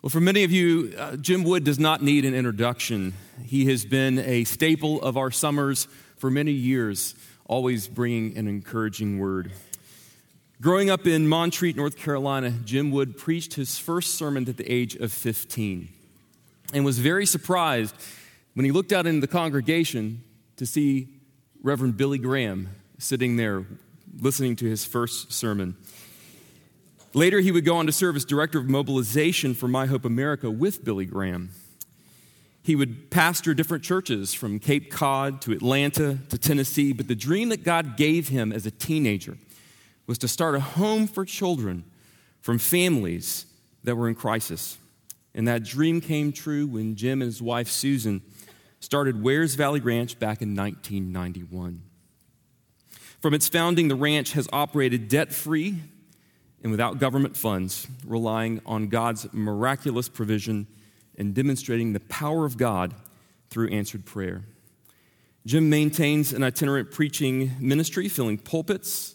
Well, for many of you, uh, Jim Wood does not need an introduction. He has been a staple of our summers for many years, always bringing an encouraging word. Growing up in Montreat, North Carolina, Jim Wood preached his first sermon at the age of 15 and was very surprised when he looked out into the congregation to see Reverend Billy Graham sitting there listening to his first sermon. Later, he would go on to serve as director of mobilization for My Hope America with Billy Graham. He would pastor different churches from Cape Cod to Atlanta to Tennessee, but the dream that God gave him as a teenager was to start a home for children from families that were in crisis. And that dream came true when Jim and his wife Susan started Wears Valley Ranch back in 1991. From its founding, the ranch has operated debt free and without government funds, relying on God's miraculous provision and demonstrating the power of God through answered prayer. Jim maintains an itinerant preaching ministry, filling pulpits,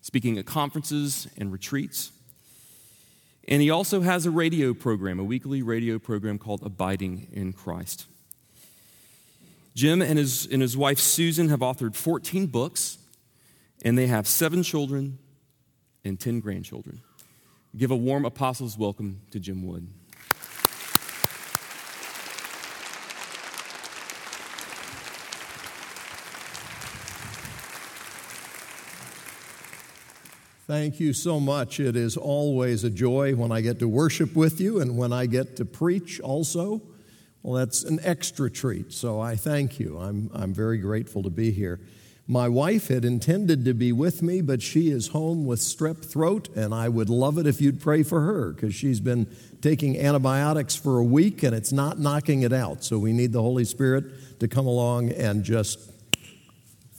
speaking at conferences and retreats. And he also has a radio program, a weekly radio program called Abiding in Christ. Jim and his, and his wife Susan have authored 14 books, and they have seven children and 10 grandchildren. Give a warm apostles' welcome to Jim Wood. Thank you so much. It is always a joy when I get to worship with you and when I get to preach also. Well, that's an extra treat, so I thank you. I'm, I'm very grateful to be here. My wife had intended to be with me, but she is home with strep throat, and I would love it if you'd pray for her because she's been taking antibiotics for a week and it's not knocking it out. So we need the Holy Spirit to come along and just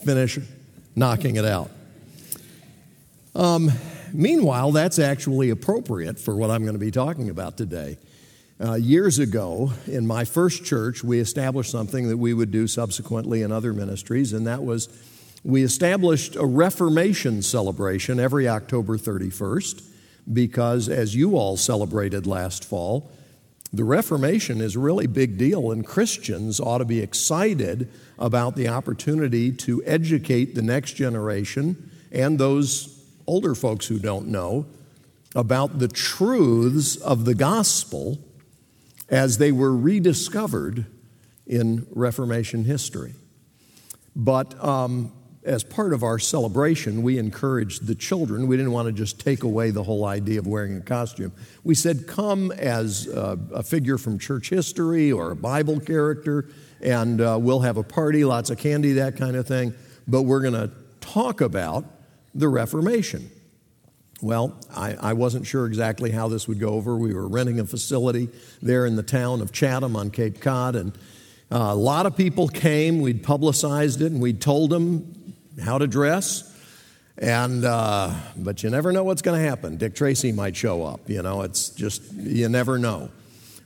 finish knocking it out. Um, meanwhile, that's actually appropriate for what I'm going to be talking about today. Uh, years ago, in my first church, we established something that we would do subsequently in other ministries, and that was we established a Reformation celebration every October 31st because, as you all celebrated last fall, the Reformation is a really big deal, and Christians ought to be excited about the opportunity to educate the next generation and those older folks who don't know about the truths of the gospel as they were rediscovered in Reformation history. But um, as part of our celebration, we encouraged the children. We didn't want to just take away the whole idea of wearing a costume. We said, come as a, a figure from church history or a Bible character, and uh, we'll have a party, lots of candy, that kind of thing. But we're going to talk about the Reformation. Well, I, I, wasn't sure exactly how this would go over. We were renting a facility there in the town of Chatham on Cape Cod, and uh, a lot of people came. We'd publicized it and we'd told them how to dress. And, uh, but you never know what's going to happen. Dick Tracy might show up. You know, it's just, you never know.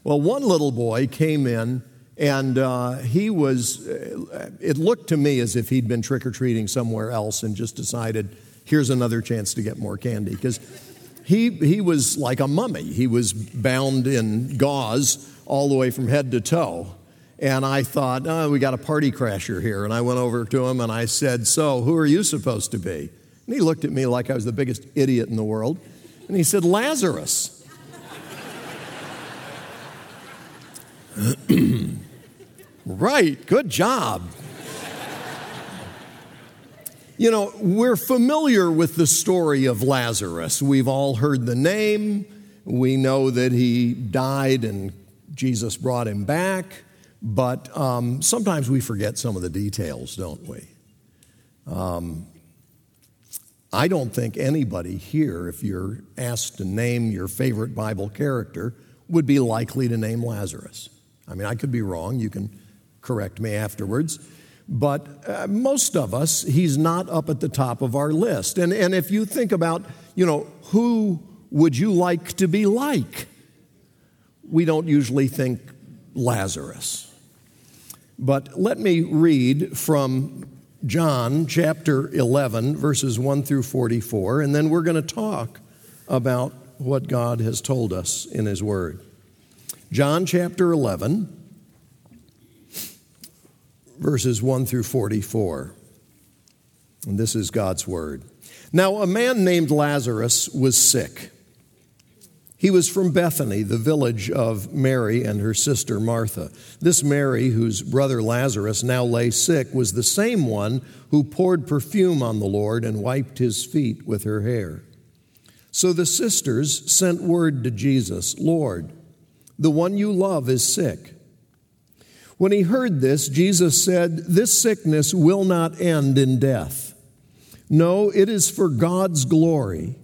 Well, one little boy came in and uh, he was, uh, it looked to me as if he'd been trick or treating somewhere else and just decided, here's another chance to get more candy. Because he, he was like a mummy. He was bound in gauze all the way from head to toe. And I thought, oh, we got a party crasher here. And I went over to him and I said, So, who are you supposed to be? And he looked at me like I was the biggest idiot in the world. And he said, Lazarus. right, good job. You know, we're familiar with the story of Lazarus. We've all heard the name. We know that he died and Jesus brought him back. But um, sometimes we forget some of the details, don't we? Um, I don't think anybody here, if you're asked to name your favorite Bible character, would be likely to name Lazarus. I mean, I could be wrong. You can correct me afterwards. But uh, most of us, he's not up at the top of our list. And, and if you think about, you know, who would you like to be like? We don't usually think Lazarus. But let me read from John chapter 11, verses 1 through 44, and then we're going to talk about what God has told us in His Word. John chapter 11, verses 1 through 44. And this is God's word. Now, a man named Lazarus was sick. He was from Bethany, the village of Mary and her sister Martha. This Mary, whose brother Lazarus now lay sick, was the same one who poured perfume on the Lord and wiped his feet with her hair. So the sisters sent word to Jesus Lord, the one you love is sick. When he heard this, Jesus said, This sickness will not end in death. No, it is for God's glory,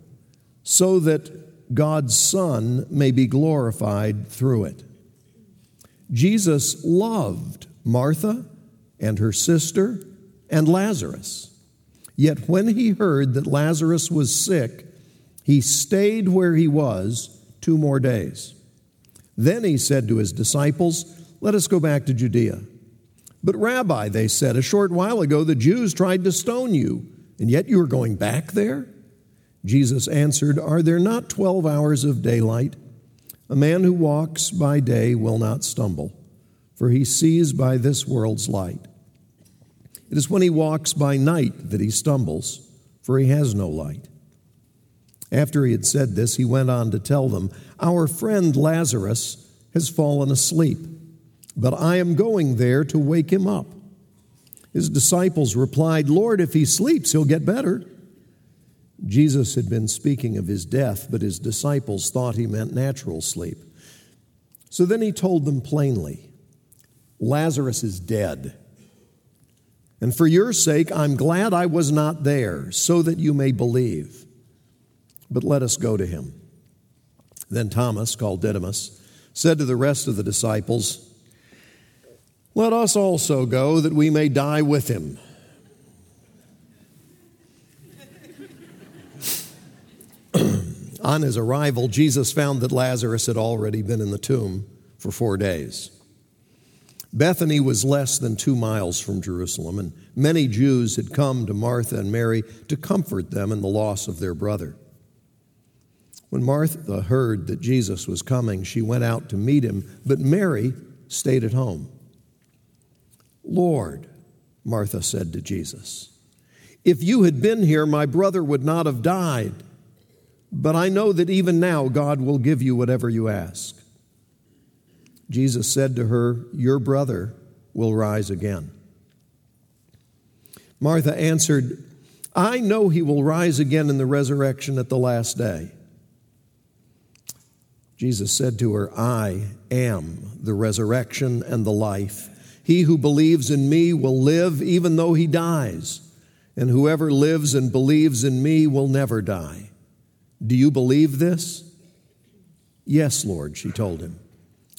so that God's Son may be glorified through it. Jesus loved Martha and her sister and Lazarus. Yet when he heard that Lazarus was sick, he stayed where he was two more days. Then he said to his disciples, Let us go back to Judea. But, Rabbi, they said, a short while ago the Jews tried to stone you and yet you are going back there? Jesus answered, Are there not 12 hours of daylight? A man who walks by day will not stumble, for he sees by this world's light. It is when he walks by night that he stumbles, for he has no light. After he had said this, he went on to tell them, Our friend Lazarus has fallen asleep, but I am going there to wake him up. His disciples replied, Lord, if he sleeps, he'll get better. Jesus had been speaking of his death, but his disciples thought he meant natural sleep. So then he told them plainly Lazarus is dead. And for your sake, I'm glad I was not there, so that you may believe. But let us go to him. Then Thomas, called Didymus, said to the rest of the disciples, let us also go that we may die with him. On his arrival, Jesus found that Lazarus had already been in the tomb for four days. Bethany was less than two miles from Jerusalem, and many Jews had come to Martha and Mary to comfort them in the loss of their brother. When Martha heard that Jesus was coming, she went out to meet him, but Mary stayed at home. Lord, Martha said to Jesus, if you had been here, my brother would not have died. But I know that even now God will give you whatever you ask. Jesus said to her, Your brother will rise again. Martha answered, I know he will rise again in the resurrection at the last day. Jesus said to her, I am the resurrection and the life. He who believes in me will live even though he dies, and whoever lives and believes in me will never die. Do you believe this? Yes, Lord, she told him.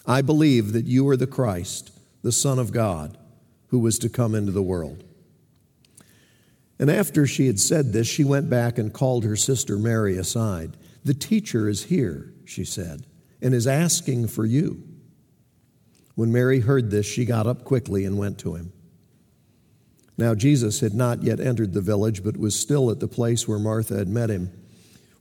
I believe that you are the Christ, the Son of God, who was to come into the world. And after she had said this, she went back and called her sister Mary aside. The teacher is here, she said, and is asking for you. When Mary heard this, she got up quickly and went to him. Now, Jesus had not yet entered the village, but was still at the place where Martha had met him.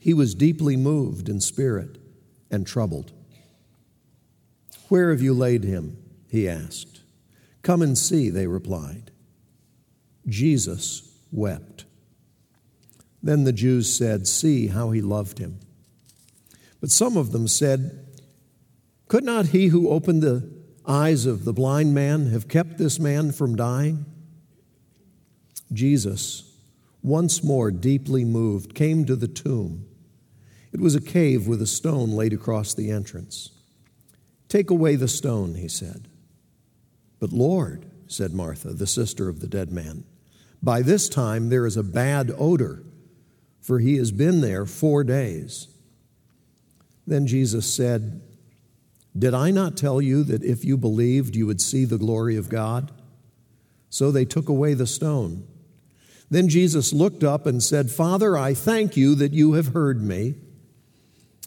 he was deeply moved in spirit and troubled. Where have you laid him? he asked. Come and see, they replied. Jesus wept. Then the Jews said, See how he loved him. But some of them said, Could not he who opened the eyes of the blind man have kept this man from dying? Jesus, once more deeply moved, came to the tomb. It was a cave with a stone laid across the entrance. Take away the stone, he said. But Lord, said Martha, the sister of the dead man, by this time there is a bad odor, for he has been there four days. Then Jesus said, Did I not tell you that if you believed, you would see the glory of God? So they took away the stone. Then Jesus looked up and said, Father, I thank you that you have heard me.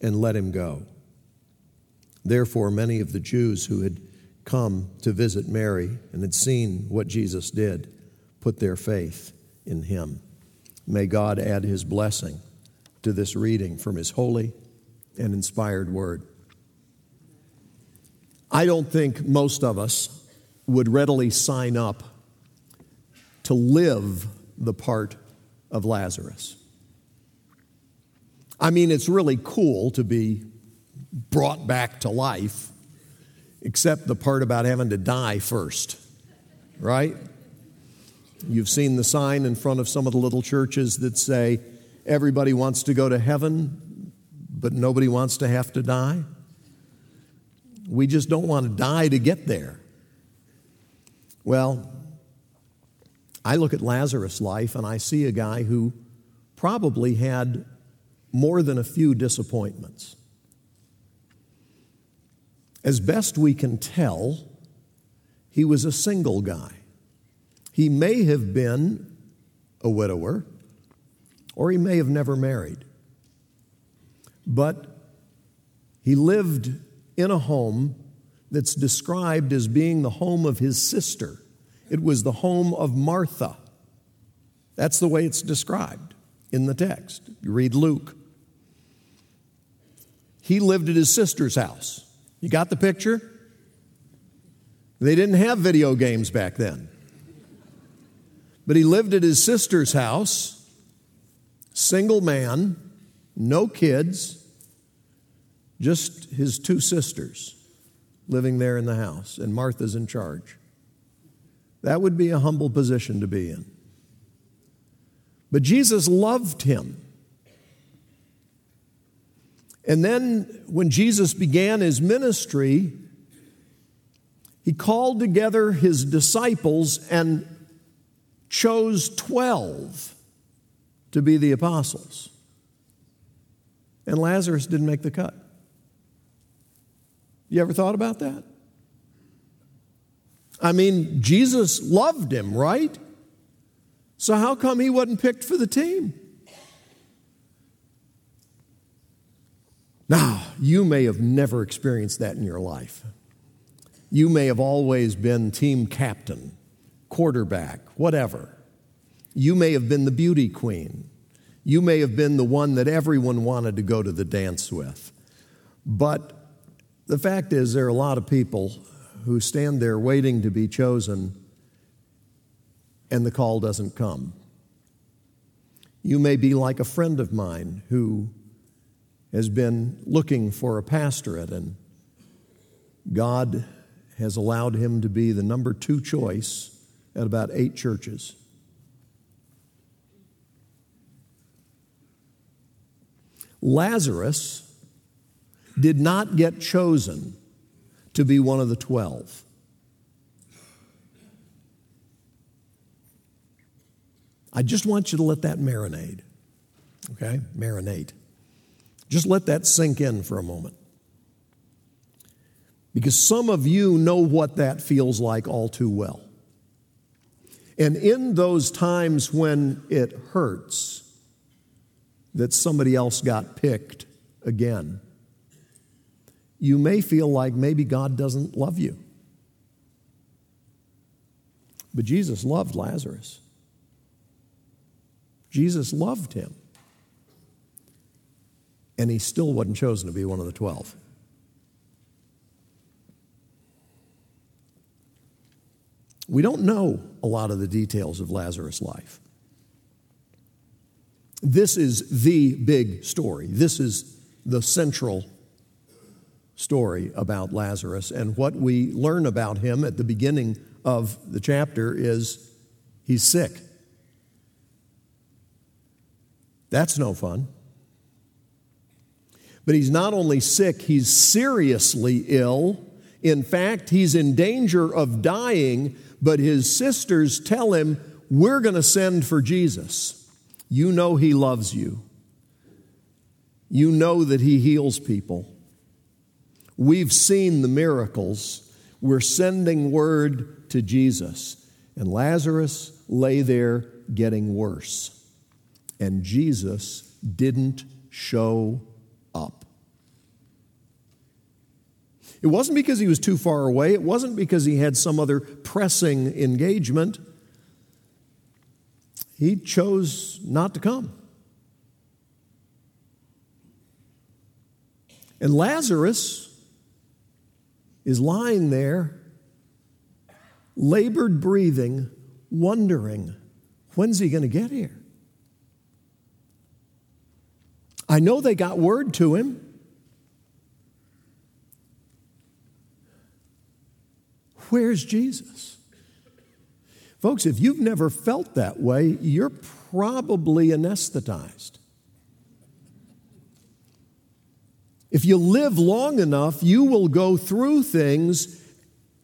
and let him go. Therefore, many of the Jews who had come to visit Mary and had seen what Jesus did put their faith in him. May God add his blessing to this reading from his holy and inspired word. I don't think most of us would readily sign up to live the part of Lazarus. I mean, it's really cool to be brought back to life, except the part about having to die first, right? You've seen the sign in front of some of the little churches that say, everybody wants to go to heaven, but nobody wants to have to die. We just don't want to die to get there. Well, I look at Lazarus' life and I see a guy who probably had more than a few disappointments. As best we can tell, he was a single guy. He may have been a widower, or he may have never married. But he lived in a home that's described as being the home of his sister. It was the home of Martha. That's the way it's described in the text. You read Luke. He lived at his sister's house. You got the picture? They didn't have video games back then. But he lived at his sister's house, single man, no kids, just his two sisters living there in the house, and Martha's in charge. That would be a humble position to be in. But Jesus loved him. And then when Jesus began his ministry, he called together his disciples and chose 12 to be the apostles. And Lazarus didn't make the cut. You ever thought about that? I mean, Jesus loved him, right? So how come he wasn't picked for the team? Now, you may have never experienced that in your life. You may have always been team captain, quarterback, whatever. You may have been the beauty queen. You may have been the one that everyone wanted to go to the dance with. But the fact is, there are a lot of people who stand there waiting to be chosen and the call doesn't come. You may be like a friend of mine who has been looking for a pastorate, and God has allowed him to be the number two choice at about eight churches. Lazarus did not get chosen to be one of the 12. I just want you to let that marinate. Okay? Marinate. Just let that sink in for a moment. Because some of you know what that feels like all too well. And in those times when it hurts that somebody else got picked again, you may feel like maybe God doesn't love you. But Jesus loved Lazarus. Jesus loved him. And he still wasn't chosen to be one of the 12. We don't know a lot of the details of Lazarus' life. This is the big story. This is the central story about Lazarus. And what we learn about him at the beginning of the chapter is he's sick. That's no fun. But he's not only sick, he's seriously ill. In fact, he's in danger of dying, but his sisters tell him, We're going to send for Jesus. You know he loves you. You know that he heals people. We've seen the miracles. We're sending word to Jesus. And Lazarus lay there getting worse. And Jesus didn't show up. It wasn't because he was too far away, it wasn't because he had some other pressing engagement. He chose not to come. And Lazarus is lying there, labored breathing, wondering, when's he going to get here? I know they got word to him. Where's Jesus? Folks, if you've never felt that way, you're probably anesthetized. If you live long enough, you will go through things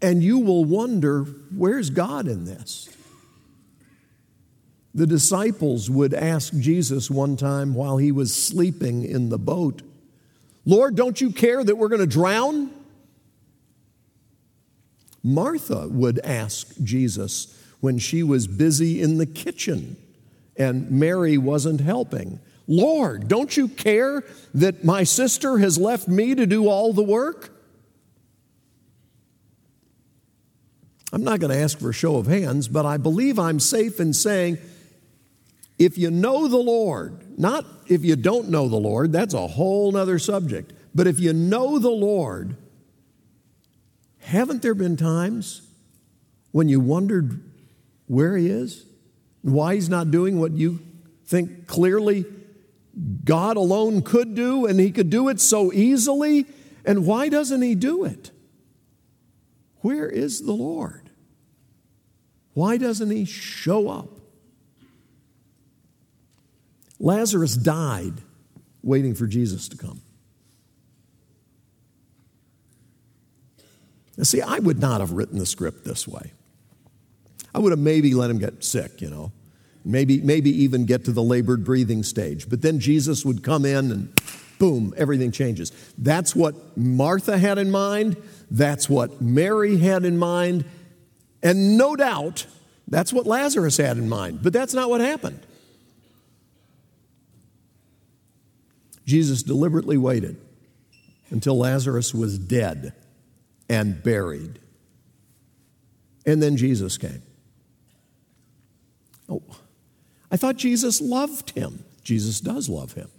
and you will wonder, where's God in this? The disciples would ask Jesus one time while he was sleeping in the boat, Lord, don't you care that we're going to drown? Martha would ask Jesus when she was busy in the kitchen and Mary wasn't helping. Lord, don't you care that my sister has left me to do all the work? I'm not going to ask for a show of hands, but I believe I'm safe in saying if you know the Lord, not if you don't know the Lord, that's a whole other subject, but if you know the Lord, haven't there been times when you wondered where He is? Why He's not doing what you think clearly God alone could do, and He could do it so easily. And why doesn't He do it? Where is the Lord? Why doesn't He show up? Lazarus died waiting for Jesus to come. Now, see, I would not have written the script this way. I would have maybe let him get sick, you know maybe, maybe even get to the labored breathing stage. But then Jesus would come in and boom, everything changes. That's what Martha had in mind. That's what Mary had in mind. And no doubt, that's what Lazarus had in mind. But that's not what happened. Jesus deliberately waited until Lazarus was dead and buried. And then Jesus came. Oh, I thought Jesus loved him. Jesus does love him.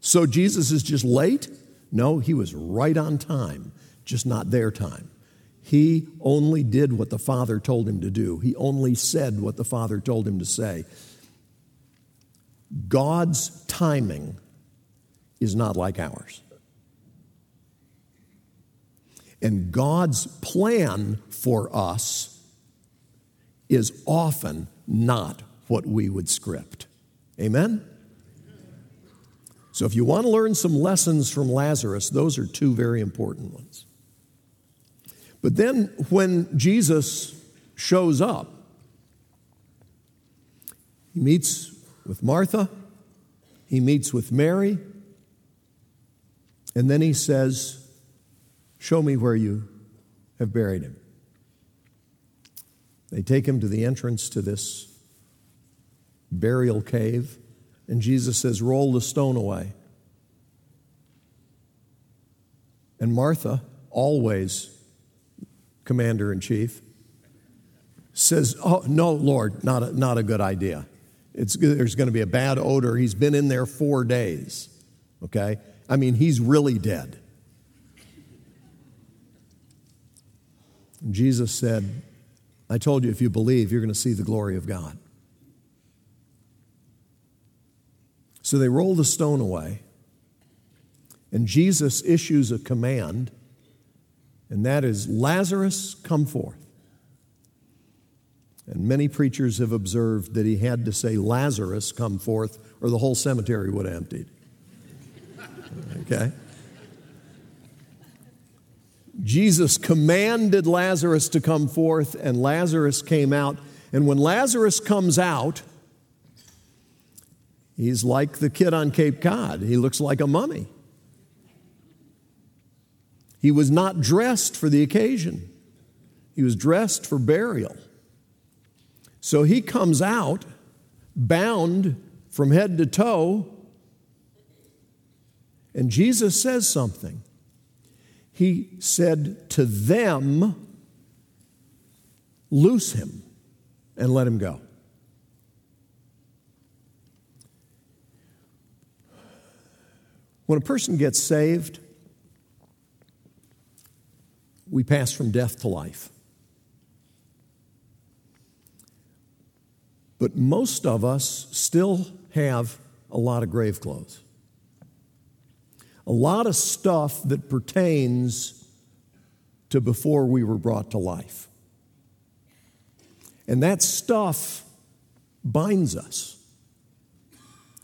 So Jesus is just late? No, he was right on time, just not their time. He only did what the Father told him to do, he only said what the Father told him to say. God's timing is not like ours. And God's plan for us is often not what we would script. Amen? So, if you want to learn some lessons from Lazarus, those are two very important ones. But then, when Jesus shows up, he meets with Martha, he meets with Mary, and then he says, Show me where you have buried him. They take him to the entrance to this burial cave, and Jesus says, Roll the stone away. And Martha, always commander in chief, says, Oh, no, Lord, not a, not a good idea. It's, there's going to be a bad odor. He's been in there four days. Okay? I mean, he's really dead. Jesus said, I told you if you believe, you're going to see the glory of God. So they roll the stone away. And Jesus issues a command, and that is Lazarus, come forth. And many preachers have observed that he had to say, Lazarus, come forth, or the whole cemetery would have emptied. Okay? Jesus commanded Lazarus to come forth, and Lazarus came out. And when Lazarus comes out, he's like the kid on Cape Cod. He looks like a mummy. He was not dressed for the occasion, he was dressed for burial. So he comes out bound from head to toe, and Jesus says something. He said to them, Loose him and let him go. When a person gets saved, we pass from death to life. But most of us still have a lot of grave clothes. A lot of stuff that pertains to before we were brought to life. And that stuff binds us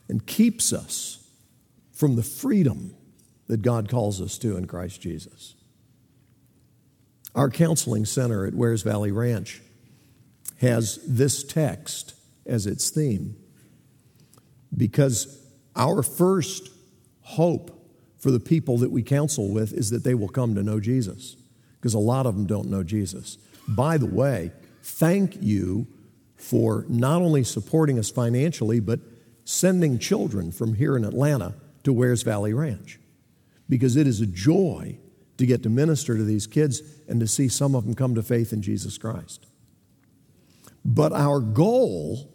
and keeps us from the freedom that God calls us to in Christ Jesus. Our counseling center at Wears Valley Ranch has this text as its theme because our first hope for the people that we counsel with is that they will come to know Jesus because a lot of them don't know Jesus. By the way, thank you for not only supporting us financially, but sending children from here in Atlanta to Wears Valley Ranch because it is a joy to get to minister to these kids and to see some of them come to faith in Jesus Christ. But our goal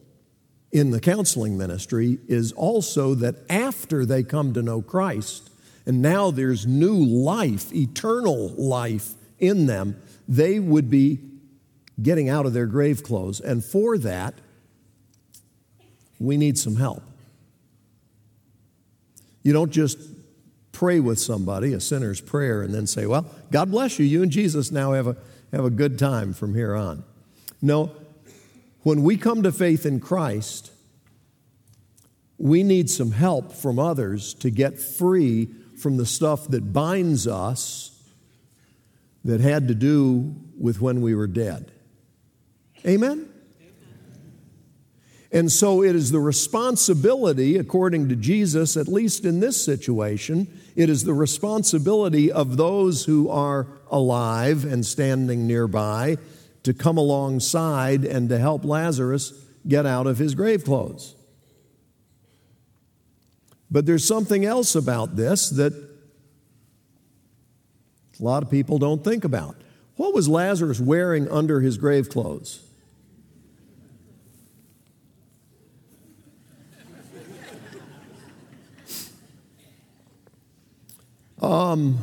in the counseling ministry is also that after they come to know Christ, and now there's new life, eternal life in them, they would be getting out of their grave clothes. And for that, we need some help. You don't just pray with somebody, a sinner's prayer, and then say, Well, God bless you. You and Jesus now have a, have a good time from here on. No, when we come to faith in Christ, we need some help from others to get free from the stuff that binds us that had to do with when we were dead. Amen? And so it is the responsibility, according to Jesus, at least in this situation, it is the responsibility of those who are alive and standing nearby to come alongside and to help Lazarus get out of his grave clothes. But there's something else about this that a lot of people don't think about. What was Lazarus wearing under his grave clothes? Um,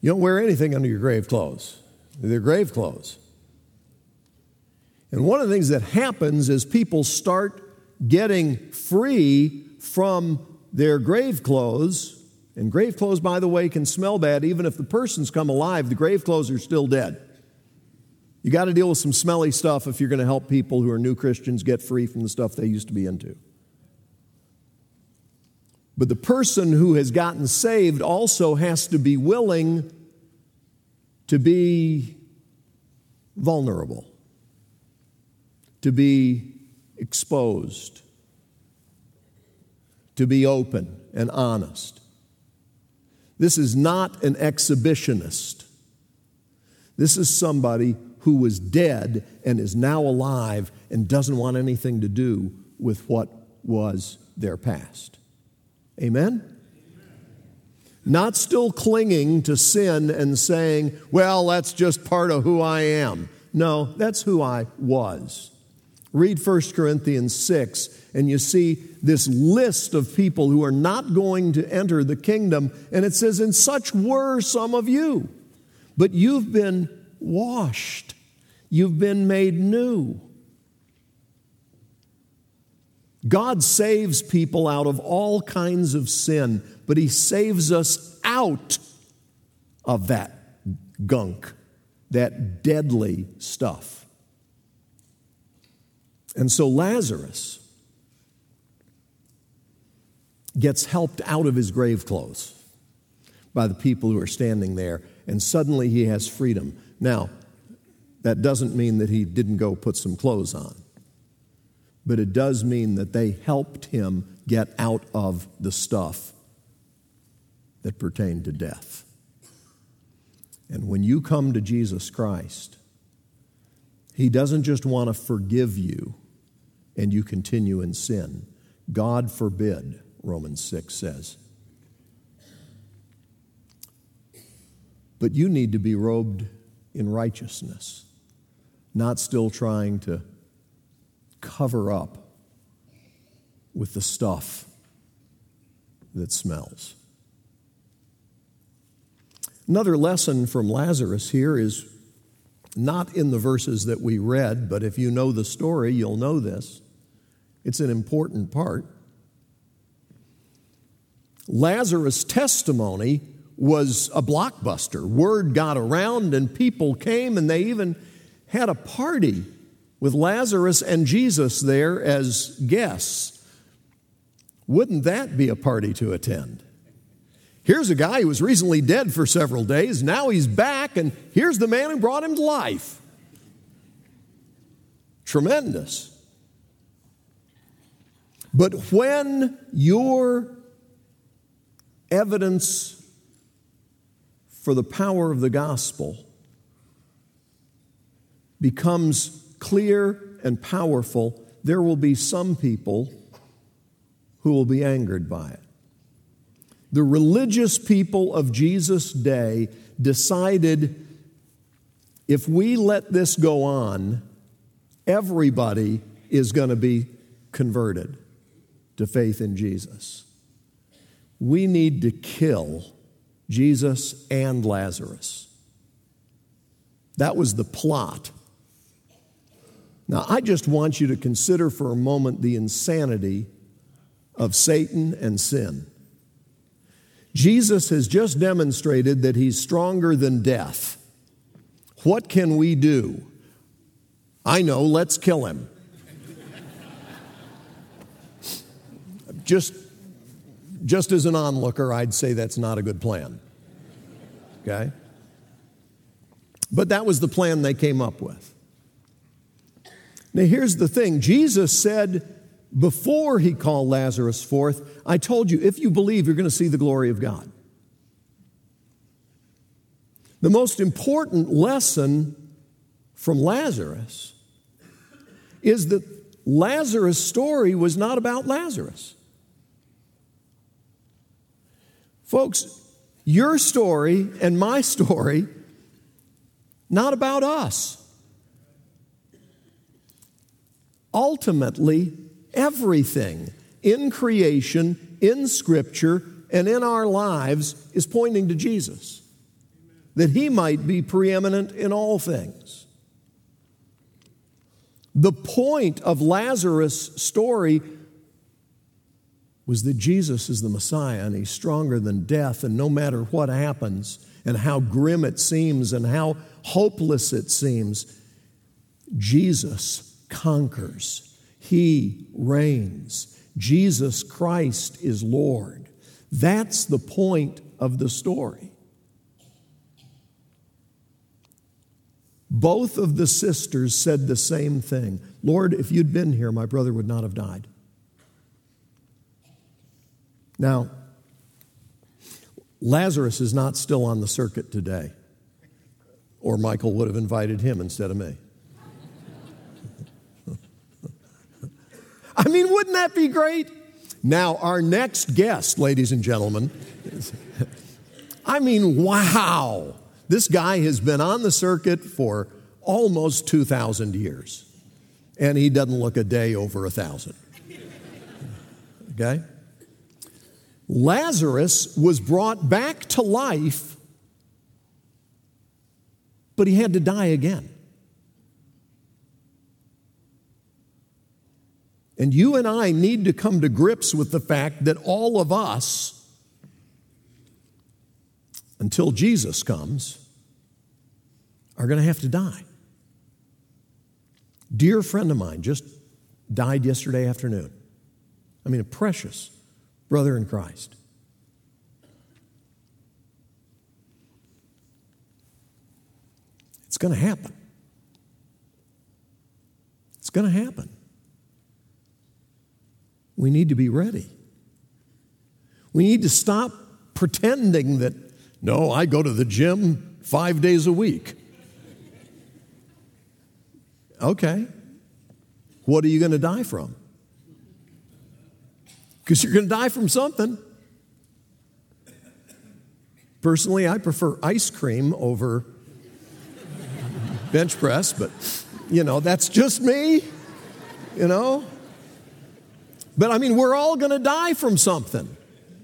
you don't wear anything under your grave clothes. They're grave clothes. And one of the things that happens is people start getting free from their grave clothes. And grave clothes, by the way, can smell bad. Even if the person's come alive, the grave clothes are still dead. You got to deal with some smelly stuff if you're going to help people who are new Christians get free from the stuff they used to be into. But the person who has gotten saved also has to be willing to be vulnerable, to be exposed, to be open and honest. This is not an exhibitionist. This is somebody who was dead and is now alive and doesn't want anything to do with what was their past. Amen? Not still clinging to sin and saying, well, that's just part of who I am. No, that's who I was. Read 1 Corinthians 6, and you see this list of people who are not going to enter the kingdom. And it says, And such were some of you. But you've been washed, you've been made new. God saves people out of all kinds of sin, but He saves us out of that gunk, that deadly stuff. And so Lazarus gets helped out of his grave clothes by the people who are standing there, and suddenly he has freedom. Now, that doesn't mean that he didn't go put some clothes on, but it does mean that they helped him get out of the stuff that pertained to death. And when you come to Jesus Christ, He doesn't just want to forgive you and you continue in sin. God forbid, Romans 6 says. But you need to be robed in righteousness, not still trying to cover up with the stuff that smells. Another lesson from Lazarus here is not in the verses that we read, but if you know the story, you'll know this. It's an important part. Lazarus' testimony was a blockbuster. Word got around, and people came, and they even had a party with Lazarus and Jesus there as guests. Wouldn't that be a party to attend? Here's a guy who was recently dead for several days. Now he's back, and here's the man who brought him to life. Tremendous. But when your evidence for the power of the gospel becomes clear and powerful, there will be some people who will be angered by it. The religious people of Jesus' day decided if we let this go on, everybody is going to be converted to faith in Jesus. We need to kill Jesus and Lazarus. That was the plot. Now, I just want you to consider for a moment the insanity of Satan and sin. Jesus has just demonstrated that he's stronger than death. What can we do? I know, let's kill him. Just, just as an onlooker, I'd say that's not a good plan. Okay? But that was the plan they came up with. Now, here's the thing Jesus said, before he called Lazarus forth, I told you, if you believe, you're going to see the glory of God. The most important lesson from Lazarus is that Lazarus' story was not about Lazarus. Folks, your story and my story, not about us. Ultimately, Everything in creation, in Scripture, and in our lives is pointing to Jesus, that He might be preeminent in all things. The point of Lazarus' story was that Jesus is the Messiah and He's stronger than death, and no matter what happens and how grim it seems and how hopeless it seems, Jesus conquers. He reigns. Jesus Christ is Lord. That's the point of the story. Both of the sisters said the same thing Lord, if you'd been here, my brother would not have died. Now, Lazarus is not still on the circuit today, or Michael would have invited him instead of me. I mean, wouldn't that be great? Now, our next guest, ladies and gentlemen, I mean, wow. This guy has been on the circuit for almost 2,000 years, and he doesn't look a day over a thousand. Okay? Lazarus was brought back to life, but he had to die again. And you and I need to come to grips with the fact that all of us until Jesus comes are going to have to die. Dear friend of mine just died yesterday afternoon. I mean, a precious brother in Christ. It's going to happen. It's going to happen. We need to be ready. We need to stop pretending that, no, I go to the gym five days a week. Okay. What are you going to die from? Because you're going to die from something. Personally, I prefer ice cream over bench press, but you know, that's just me, you know. But I mean, we're all going to die from something.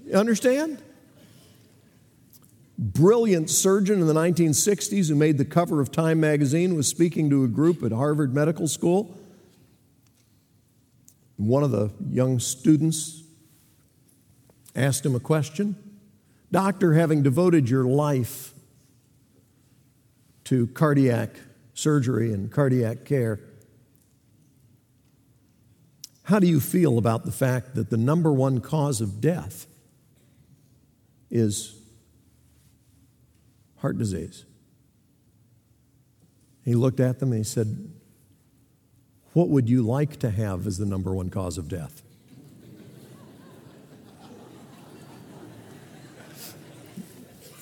You understand? Brilliant surgeon in the 1960s who made the cover of Time magazine was speaking to a group at Harvard Medical School. One of the young students asked him a question Doctor, having devoted your life to cardiac surgery and cardiac care, how do you feel about the fact that the number one cause of death is heart disease? He looked at them and he said, What would you like to have as the number one cause of death?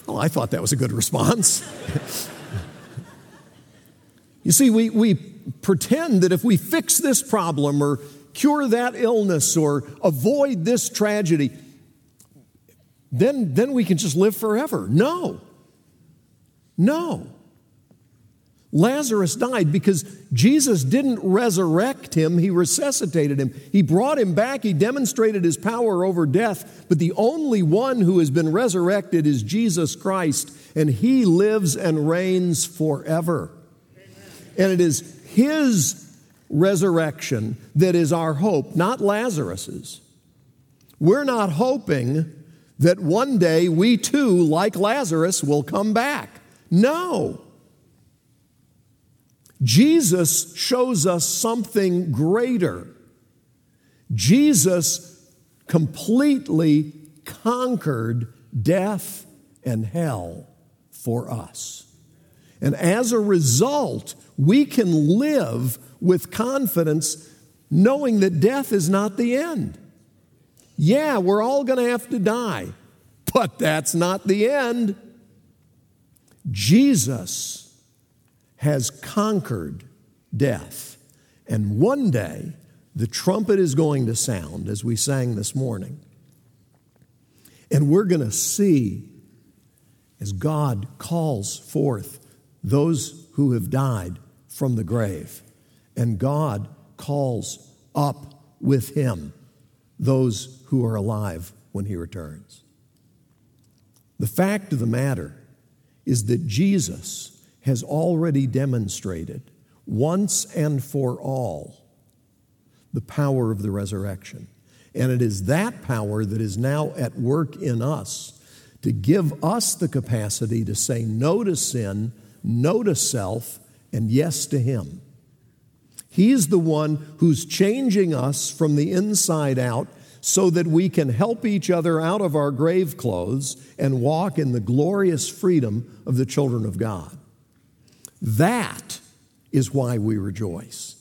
Well, I thought that was a good response. you see, we, we pretend that if we fix this problem or cure that illness or avoid this tragedy, then, then we can just live forever. No. No. Lazarus died because Jesus didn't resurrect him, he resuscitated him. He brought him back, he demonstrated his power over death. But the only one who has been resurrected is Jesus Christ, and he lives and reigns forever. And it is his resurrection that is our hope, not Lazarus's. We're not hoping that one day we too, like Lazarus, will come back. No. Jesus shows us something greater. Jesus completely conquered death and hell for us. And as a result, we can live with confidence knowing that death is not the end. Yeah, we're all going to have to die, but that's not the end. Jesus has conquered death. And one day, the trumpet is going to sound, as we sang this morning. And we're going to see as God calls forth those who have died from the grave. And God calls up with him those who are alive when he returns. The fact of the matter is that Jesus has already demonstrated once and for all the power of the resurrection. And it is that power that is now at work in us to give us the capacity to say no to sin, no to self, and yes to Him. He's the one who's changing us from the inside out so that we can help each other out of our grave clothes and walk in the glorious freedom of the children of God. That is why we rejoice.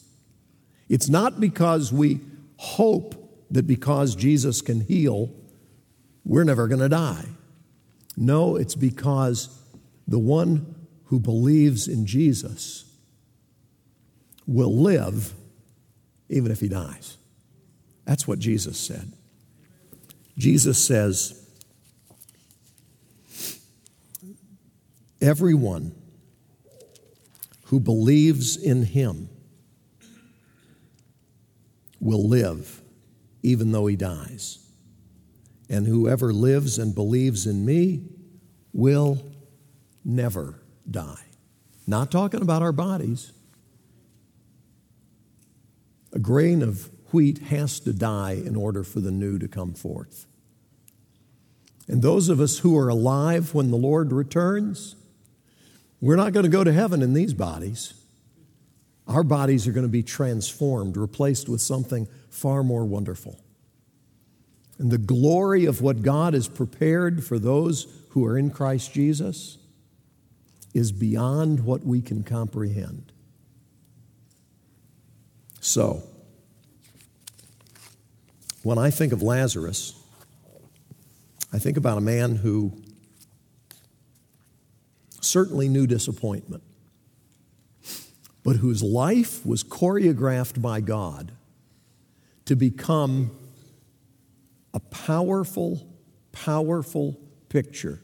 It's not because we hope that because Jesus can heal, we're never going to die. No, it's because the one who believes in Jesus will live even if he dies. That's what Jesus said. Jesus says, Everyone who believes in him will live even though he dies. And whoever lives and believes in me will never die. Not talking about our bodies. A grain of wheat has to die in order for the new to come forth. And those of us who are alive when the Lord returns, we're not going to go to heaven in these bodies. Our bodies are going to be transformed, replaced with something far more wonderful. And the glory of what God has prepared for those who are in Christ Jesus is beyond what we can comprehend. So, when I think of Lazarus, I think about a man who certainly knew disappointment, but whose life was choreographed by God to become a powerful, powerful picture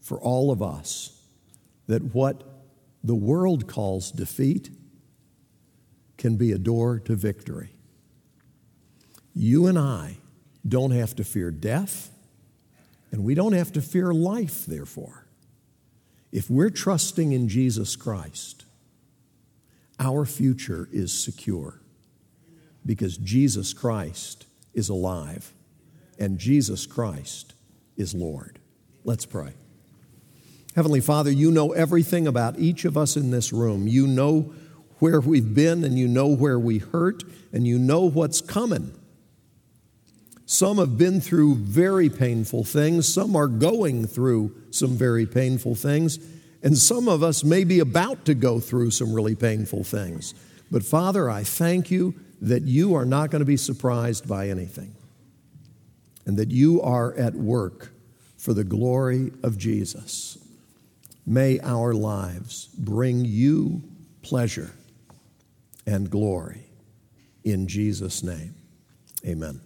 for all of us that what the world calls defeat can be a door to victory. You and I don't have to fear death, and we don't have to fear life, therefore. If we're trusting in Jesus Christ, our future is secure because Jesus Christ is alive and Jesus Christ is Lord. Let's pray. Heavenly Father, you know everything about each of us in this room. You know where we've been and you know where we hurt and you know what's coming. Some have been through very painful things, some are going through some very painful things, and some of us may be about to go through some really painful things. But Father, I thank you that you are not going to be surprised by anything and that you are at work for the glory of Jesus. May our lives bring you pleasure and glory. In Jesus' name, amen.